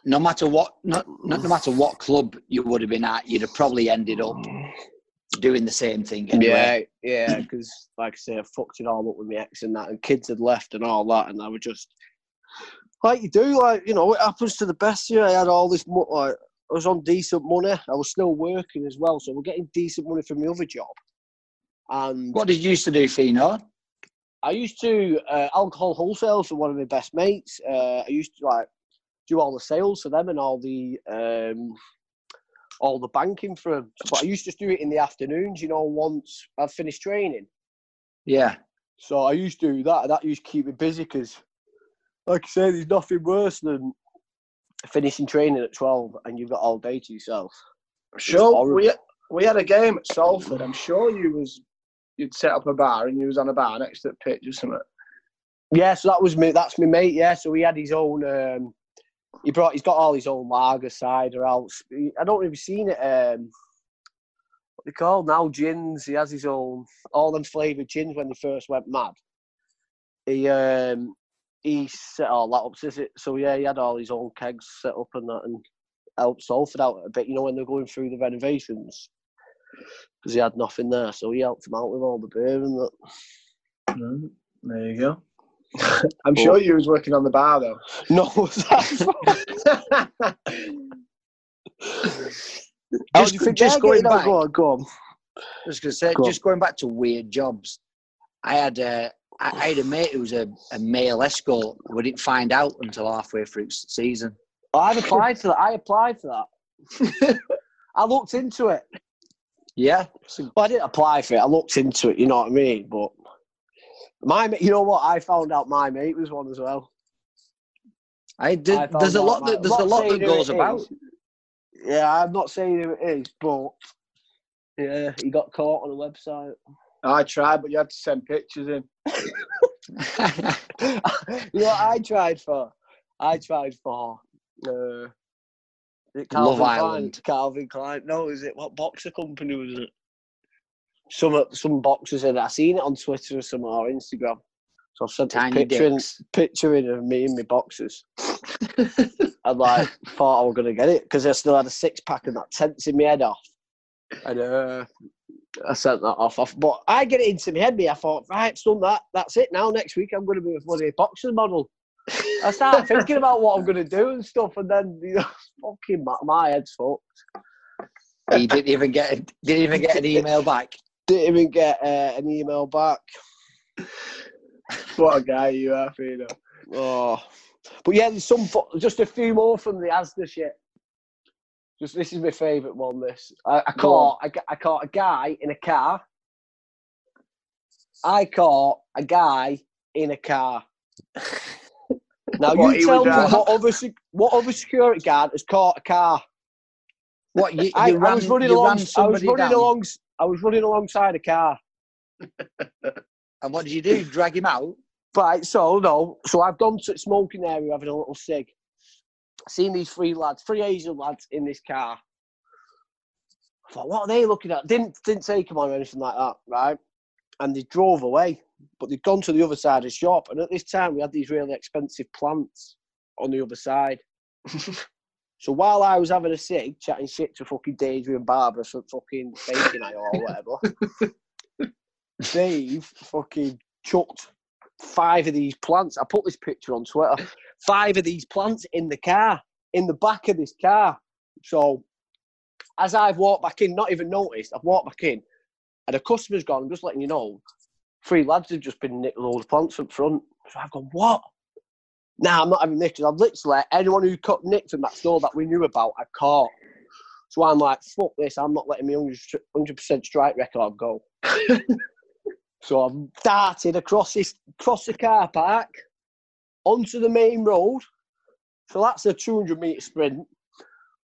no matter what, no, no, no matter what club you would have been at, you'd have probably ended up doing the same thing. Anyway. Yeah, yeah, because like I say, I fucked it all up with my ex and that, and kids had left and all that, and I was just like you do, like you know, it happens to the best. Yeah, I had all this, like I was on decent money. I was still working as well, so we're getting decent money from the other job. And What did you used to do, Fino? I used to uh, alcohol wholesale for one of my best mates. Uh, I used to like do all the sales for them and all the um, all the banking for them. But I used to do it in the afternoons. You know, once I've finished training. Yeah. So I used to do that. That used to keep me busy because, like I say, there's nothing worse than finishing training at twelve and you've got all day to yourself. Sure, we we had a game at Salford. I'm sure you was you'd set up a bar and you was on a bar next to the pitch or something. Yeah, so that was me. That's my mate. Yeah, so he had his own. Um, he brought. He's got all his own lager cider out. I don't you've seen it. Um, what they call now gins. He has his own all them flavoured gins when they first went mad. He um he set all that up. Is it- so yeah, he had all his own kegs set up and that, and helped Salford out a bit. You know when they're going through the renovations because he had nothing there, so he helped him out with all the beer and that. Mm, There you go. I'm sure you was working on the bar though. No, Just, just going back, Go on, go on. I was going to say, Go on. just going back to weird jobs. I had a, I I had a mate who was a, a male escort. We didn't find out until halfway through season. I've applied for that. I applied for that. I looked into it. Yeah, Well, I didn't apply for it. I looked into it. You know what I mean? But my, mate- you know what? I found out my mate was one as well. I did. I there's a lot. That, there's a lot that goes about. is. Yeah, I'm not saying who it is, but yeah, he got caught on a website. I tried, but you had to send pictures in. you know what I tried for? I tried for uh, it Love Calvin Klein? Island. Calvin Klein. No, is it what boxer company was it? Some some boxers in it. I seen it on Twitter or some or Instagram. So I sent a Tiny picture in, picture in of me in my boxers. I like thought I was gonna get it because I still had a six pack and that tense in my head off. And uh, I sent that off, off. But I get it into my head, me. I thought, right, it's done that. That's it. Now next week I'm going to be a bloody boxers model. I start thinking about what I'm going to do and stuff, and then you know, fucking my, my head's fucked. he didn't even get. Didn't even get an email back. Didn't even get uh, an email back. What a guy you are, Fino. Oh, but yeah, there's some just a few more from the Asda shit. Just this is my favourite one. This I, I caught I, I caught a guy in a car. I caught a guy in a car. now What, you tell me uh, what other what other security guard has caught a car? What you, you I, ran? I was running you along. I was running down, along. I was running alongside a car. And what did you do? Drag him out? Right, so no, so I've gone to the smoking area having a little cig. Seen these three lads, three Asian lads in this car. I thought, what are they looking at? Didn't didn't take them on or anything like that, right? And they drove away, but they'd gone to the other side of the shop. And at this time, we had these really expensive plants on the other side. so while I was having a cig, chatting shit to fucking Deidre and Barbara for fucking bacon or whatever, Dave fucking chucked five of these plants. I put this picture on Twitter. Five of these plants in the car, in the back of this car. So as I've walked back in, not even noticed, I've walked back in, and a customer's gone, I'm just letting you know, three lads have just been nicked all the plants up front. So I've gone, what? Nah, I'm not having this. I've literally, anyone who cut nicked from that store that we knew about, I caught. So I'm like, fuck this, I'm not letting my 100%, 100% strike record go. So I've darted across this across the car park onto the main road. So that's a 200 metre sprint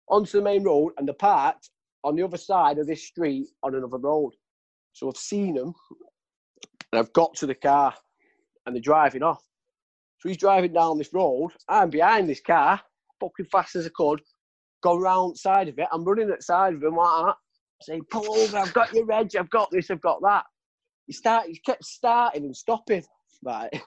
onto the main road and the parked on the other side of this street on another road. So I've seen them and I've got to the car and they're driving off. So he's driving down this road. I'm behind this car, fucking fast as I could, go round side of it. I'm running at side of him like that, saying, pull over, I've got your edge, I've got this, I've got that he start he kept starting and stopping, right?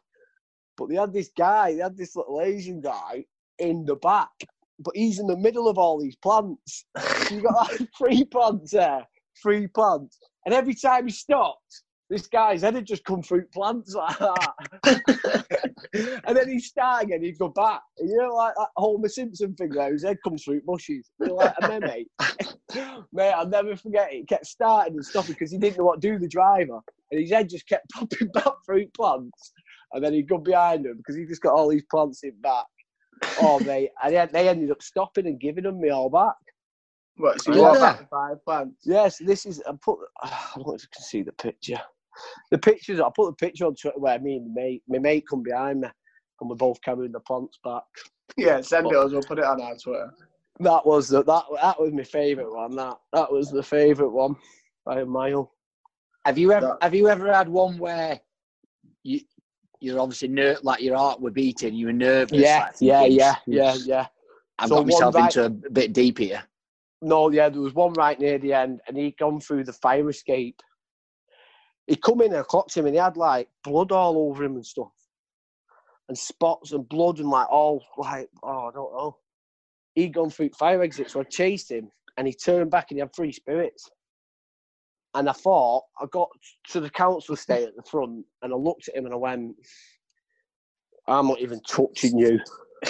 But they had this guy, they had this little Asian guy in the back, but he's in the middle of all these plants. You've got like three plants there, three plants. And every time he stopped, this guy's head had just come through plants like that. and then he'd start again, he'd go back. You know, like that Homer Simpson thing where his head comes through bushes. You're like a meme. Mate, I'll never forget it. He kept starting and stopping because he didn't know what to do, the driver. And his head just kept popping back through plants. And then he'd go behind him because he just got all these plants in back. Oh, mate. And they ended up stopping and giving them me all back. What, so you Did walk back to five plants? Yes, this is. I put. I don't know if you can see the picture. The pictures. I put the picture on Twitter where me and the mate, my mate come behind me, and we're both carrying the plants back. Yeah, send it us. We'll put it on our Twitter. That was the that that was my favourite one. That that was the favourite one by a mile. Have you ever That- have you ever had one where you you're obviously ner- like your heart were beating, you were nervous? Yeah, like, yeah, thinking, yeah, yeah, yeah. I've So got myself right- into a bit deep here. No, yeah, there was one right near the end, and he'd gone through the fire escape. He'd come in and I clocked him, and he had like blood all over him and stuff, and spots and blood and like all like oh I don't know. He'd gone through the fire exit, so I chased him, and he turned back and he had three spirits. And I thought I got to the council estate at the front, and I looked at him and I went, "I'm not even touching you."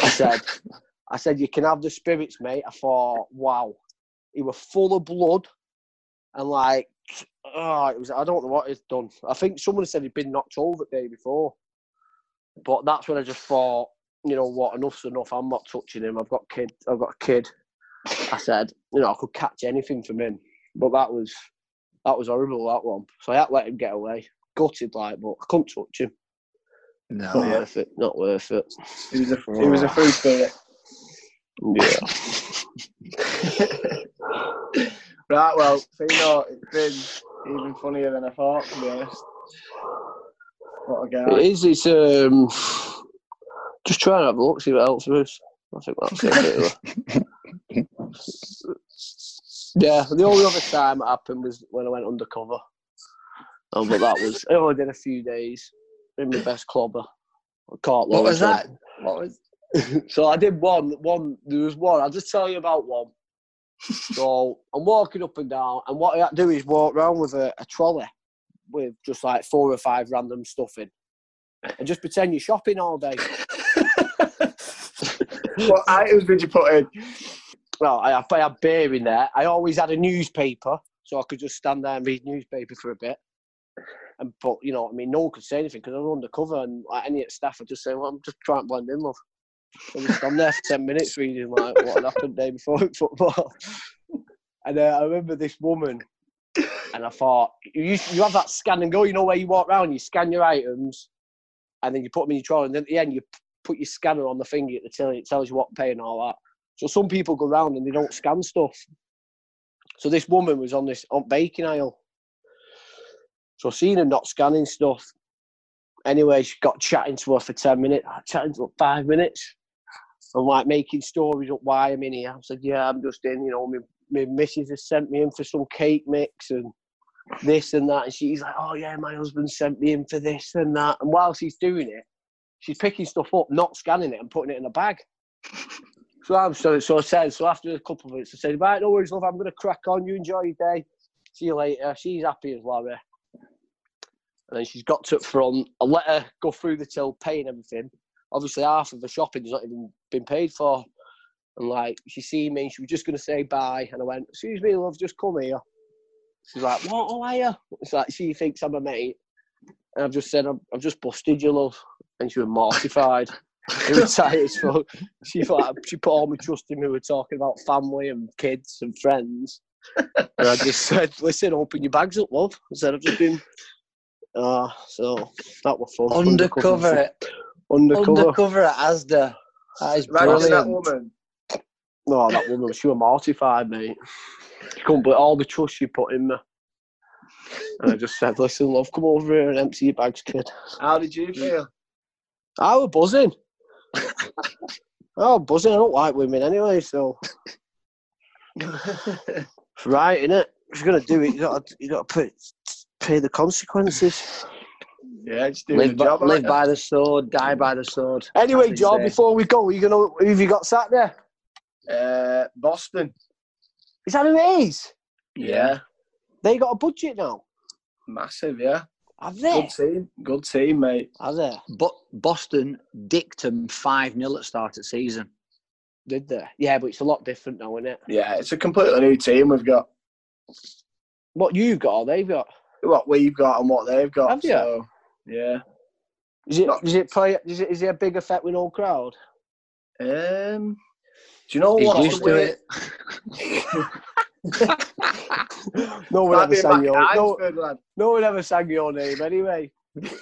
I said, "I said you can have the spirits, mate." I thought, "Wow." He was full of blood and like oh it was I don't know what he's done. I think someone said he'd been knocked over the day before. But that's when I just thought, you know what, enough's enough. I'm not touching him. I've got kid I've got a kid. I said, you know, I could catch anything from him. But that was that was horrible that one. So I had to let him get away. Gutted like but I couldn't touch him. No. Not worth it. Not worth it. He was a, he was a free spirit. Yeah. Right, well, so you know, it's been even funnier than I thought, to be honest. What a It guy. is. It's um, just trying to have a look, see what else there is. I think that's it. Really. yeah, the only other time it happened was when I went undercover. Oh, but that was I only did a few days in the best clubber. I caught What was that? What was of- so I did one. One there was one. I'll just tell you about one. So I'm walking up and down, and what I do is walk around with a, a trolley with just like four or five random stuff in, and just pretend you're shopping all day. What items did you put in? well, I, I had beer in there, I always had a newspaper, so I could just stand there and read newspaper for a bit. And but you know, I mean, no one could say anything because I was undercover, and like, any of the staff would just say, "Well, I'm just trying to blend in, love." So I just stand there for ten minutes reading like what had happened day before in football. And uh, I remember this woman, and I thought, you you have that scan and go, you know, where you walk around, you scan your items, and then you put them in your trolley, and then at the end you put your scanner on the finger at the till, it tells you what to pay and all that. So some people go round and they don't scan stuff. So this woman was on this on baking aisle. So I seen her not scanning stuff. Anyway, she got chatting to her for 10 minutes, chatting for five minutes. I'm like making stories up why I'm in here. I said, Yeah, I'm just in, you know, my, my missus has sent me in for some cake mix and this and that. And she's like, Oh, yeah, my husband sent me in for this and that. And while she's doing it, she's picking stuff up, not scanning it, and putting it in a bag. So I'm so so I said. So after a couple of minutes, I said, "Right, no worries, love. I'm going to crack on. You enjoy your day. See you later." She's happy as Larry. And then she's got to the front. I let her go through the till, paying everything. Obviously, half of the shopping's not even been paid for. And like, she seen me, and she was just going to say bye. And I went, "Excuse me, love, just come here." She's like, "What? Are you?" It's like she thinks I'm a mate. And I've just said, "I've, I've just busted you, love." And she was mortified. It was tight as fuck. She thought she put all my trust in me. We were talking about family and kids and friends. And I just said, "Listen, open your bags up, love." I said, "I've just been." Uh, so that was fun. undercover? Undercover. Undercover at Asda. That is Imagine that woman. No, that woman, she was mortified, mate. She couldn't believe all the trust she put in me. And I just said, "Listen, love, come over here and empty your bags, kid." How did you feel? I was buzzing. oh, buzzing. I don't like women anyway, so right, innit? If you're gonna do it, you got to you got to put pay the consequences. Yeah, just doing Live, the by, job. live by the sword, die by the sword. Anyway, as John, say. before we go, you gonna who have you got sat there? Uh, Boston. Is that who it is? Yeah. They got a budget now. Massive, yeah. Have they? Good team. Good team, mate. Have they? But Boston dicked them 5 0 at start of season. Did they? Yeah, but it's a lot different now, isn't it? Yeah, it's a completely new team we've got. What you've got or they've got? What we've got and what they've got. Have you? So, yeah. Is it? Does it play? Is it? Is it a big effect with all crowd? Um, do you know He's what? used to it. No one Might ever sang your. at No, lad. no one ever sang your name anyway. it's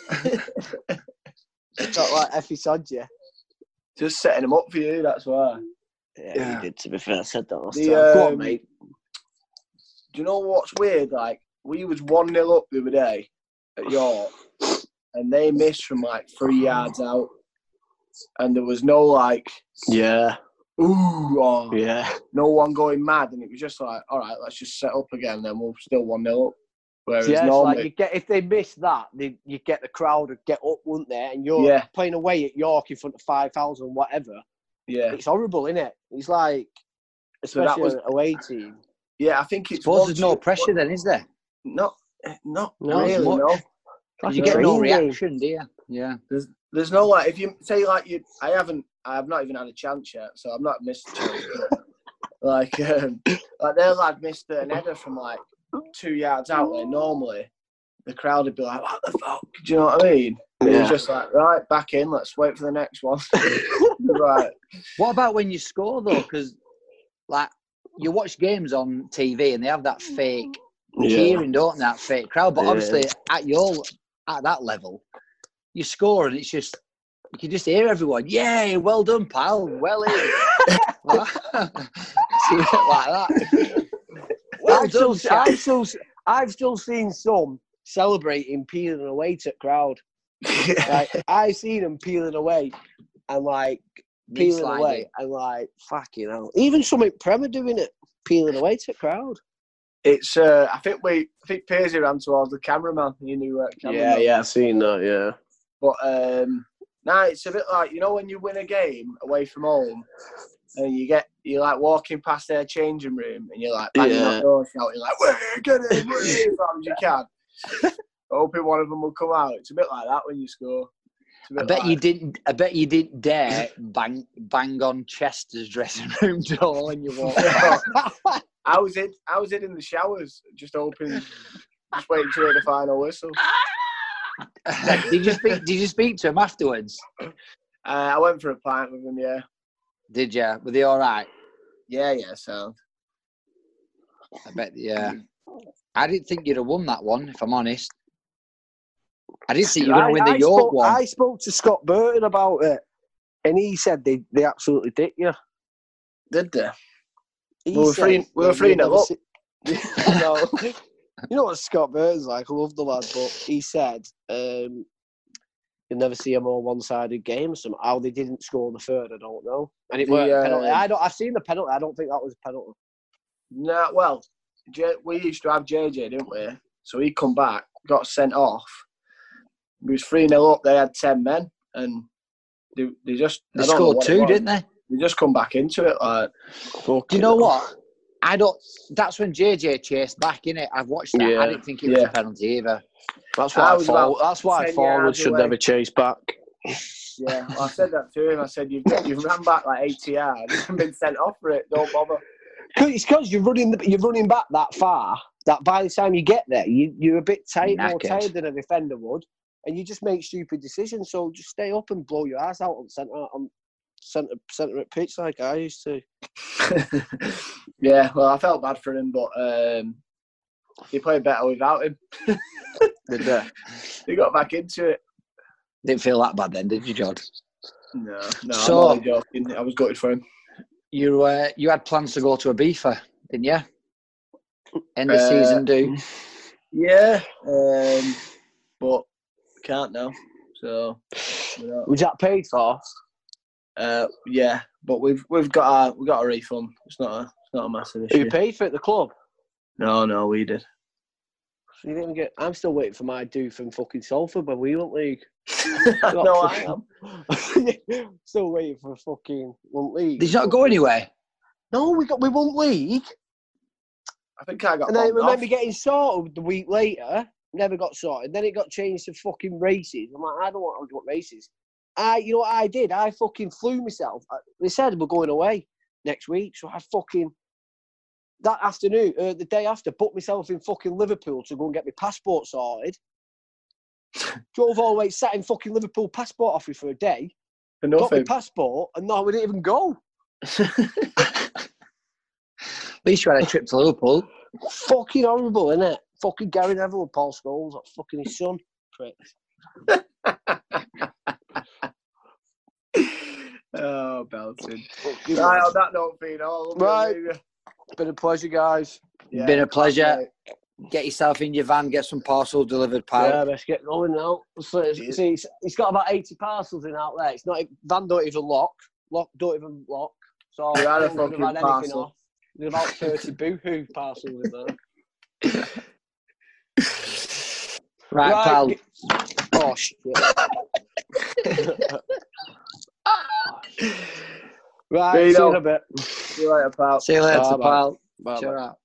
Not like Efe Sodje. Just setting them up for you. That's why. Yeah, Yeah. you did. To be fair, I said that last The, time. Go on, um, mate. Do you know what's weird? Like we was one 0 up the other day at York, and they missed from like three yards out, and there was no like Yeah, ooh or yeah. no one going mad, and it was just like, all right, let's just set up again, then we'll still one 0 up. Whereas yeah, it's normally, like you get if they miss that, they, you get the crowd to get up, wouldn't they? And you're Yeah. playing away at York in front of five thousand, whatever. yeah, It's horrible, isn't it? It's like, So that especially was- an away team. yeah. I think it's Suppose there's no to- pressure then, is there? Not, eh, not No, really. much. No, 'Cause you get no Green game. reaction, do you? Yeah. there's there's no like if you say like you. I haven't. I've not even had a chance yet, so I'm not missed a chance. like, um, like their lad missed an header from like two yards out where normally the crowd would be like, "What the fuck?" Do you know what I mean? It Yeah. was just like, right, back in. Let's wait for the next one. right. What about when you score though? Because like you watch games on TV and they have that fake cheering, don't they? That fake crowd. But Yeah. obviously at your at that level, you score and it's just you can just hear everyone, "Yay, well done, pal, well in." like that. Well I've, still, done, chap. I've, still, I've still seen some celebrating peeling away to crowd. Like I've seen them peeling away and like peeling away and like fucking hell. Even some in Premier doing it, peeling away to crowd. It's. Uh, I think we. I think Paisley ran towards the cameraman. You knew uh, cameraman. Yeah, yeah, I've seen that. Yeah. But um, now it's a bit like you know when you win a game away from home, and you get you like walking past their changing room, and you're like banging Yeah. on the door, shouting like "Way, get in, way!" as loud as you can. Hoping one of them will come out. It's a bit like that when you score. It's a I bit bet like, you didn't. I bet you didn't dare bang bang on Chester's dressing room door when you walked. out. I was in. I was in in the showers, just hoping, just waiting to hear the final whistle. did you speak? Did you speak to him afterwards? Uh, I went for a pint with him. Yeah, Did you? Were they all right? yeah, yeah. So I bet. Yeah. I didn't think you'd have won that one, if I'm honest. I didn't think you were going to win the I York spoke, one. I spoke to Scott Burton about it, and he said they, they absolutely did you. did they? He We were said three- we were that three you'd nil up. see- I know. you know what Scott Burton's like? I love the lad, but he said um, you'll never see a more one-sided game. So how they didn't score the third, I don't know. And it The, weren't a penalty. um, I don't. I've seen the penalty. I don't think that was a penalty. No, well, J- we used to have JJ, didn't we? So he come back, got sent off. We was three 0 up. They had ten men, and they, they just They I scored two, didn't they? They just come back into it like Do you know what? I don't. That's when JJ chased back in it. I've watched that. Yeah. I didn't think it was Yeah. a penalty either. That's I why. forward, about that's why 10 forwards yards should away. never chase back. yeah. Well, I said that to him. I said you've you've ran back like eighty yards and been sent off for it. Don't bother. It's because you're running. The, you're running back that far. That by the time you get there, you you're a bit tight, more tired than a defender would, and you just make stupid decisions. So just stay up and blow your ass out on centre on centre centre at pitch like I used to. yeah. Well, I felt bad for him, but um, he played better without him. Did they? He got back into it. Didn't feel that bad then, did you, Jod? No, no. So- I'm only joking. I was gutted for him. You uh, you had plans to go to a Ibiza, didn't you? End of Uh, season, do. Yeah, um, but can't now. So you know, Was that paid for? Uh, yeah, but we've we've got our we got a refund. It's not a it's not a massive issue. You paid for it? The club. No, no, we did. So you didn't get. I'm still waiting for my due from fucking Salford when we went league. no, I am. still waiting for fucking one league. Did you not go anywhere? No, we got we won league, I think I got and then it bombed remember off. getting sorted the week later. Never got sorted. Then it got changed to fucking races. I'm like, I don't want to want races. I, you know what I did? I fucking flew myself. They said we're going away next week, so I fucking that afternoon, uh, the day after, booked myself in fucking Liverpool to go and get my passport sorted. Drove all the way, sat in fucking Liverpool passport office for a day. For Got my passport, and no, we didn't even go. At least you had a trip to Liverpool. Fucking horrible, innit? Fucking Gary Neville and Paul Scholes, fucking his son. oh, belting. Fucking Right, on that note, Fino, Right. Been a pleasure, guys. Yeah, Been a pleasure. mate. Get yourself in your van, get some parcel delivered, pal. Yeah, let's get going now. So, see, it's, it's got about 80 parcels in out there. It's not, van don't even lock. Lock don't even lock. So, You had a I don't fucking we've had anything parcel. off. There's about 30 boohoo parcels in there. Right, Right, pal. g- Oh, shit. right, see you Fino. in a bit. See you later, pal. See you later, Bye-bye. pal. Bye-bye. Cheer out.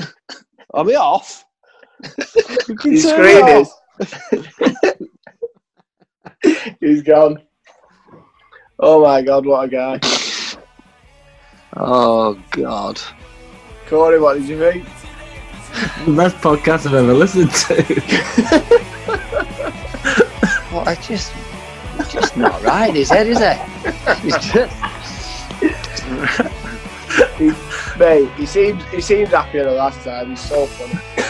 Are we off? Your screen is. He's gone. Oh my god, what a guy. Oh, God. Corey, what did you think? Best podcast I've ever listened to. What, I just, just not right, in his is it, is it? It's just, Mate, he seems he seems happier than last time. He's so funny.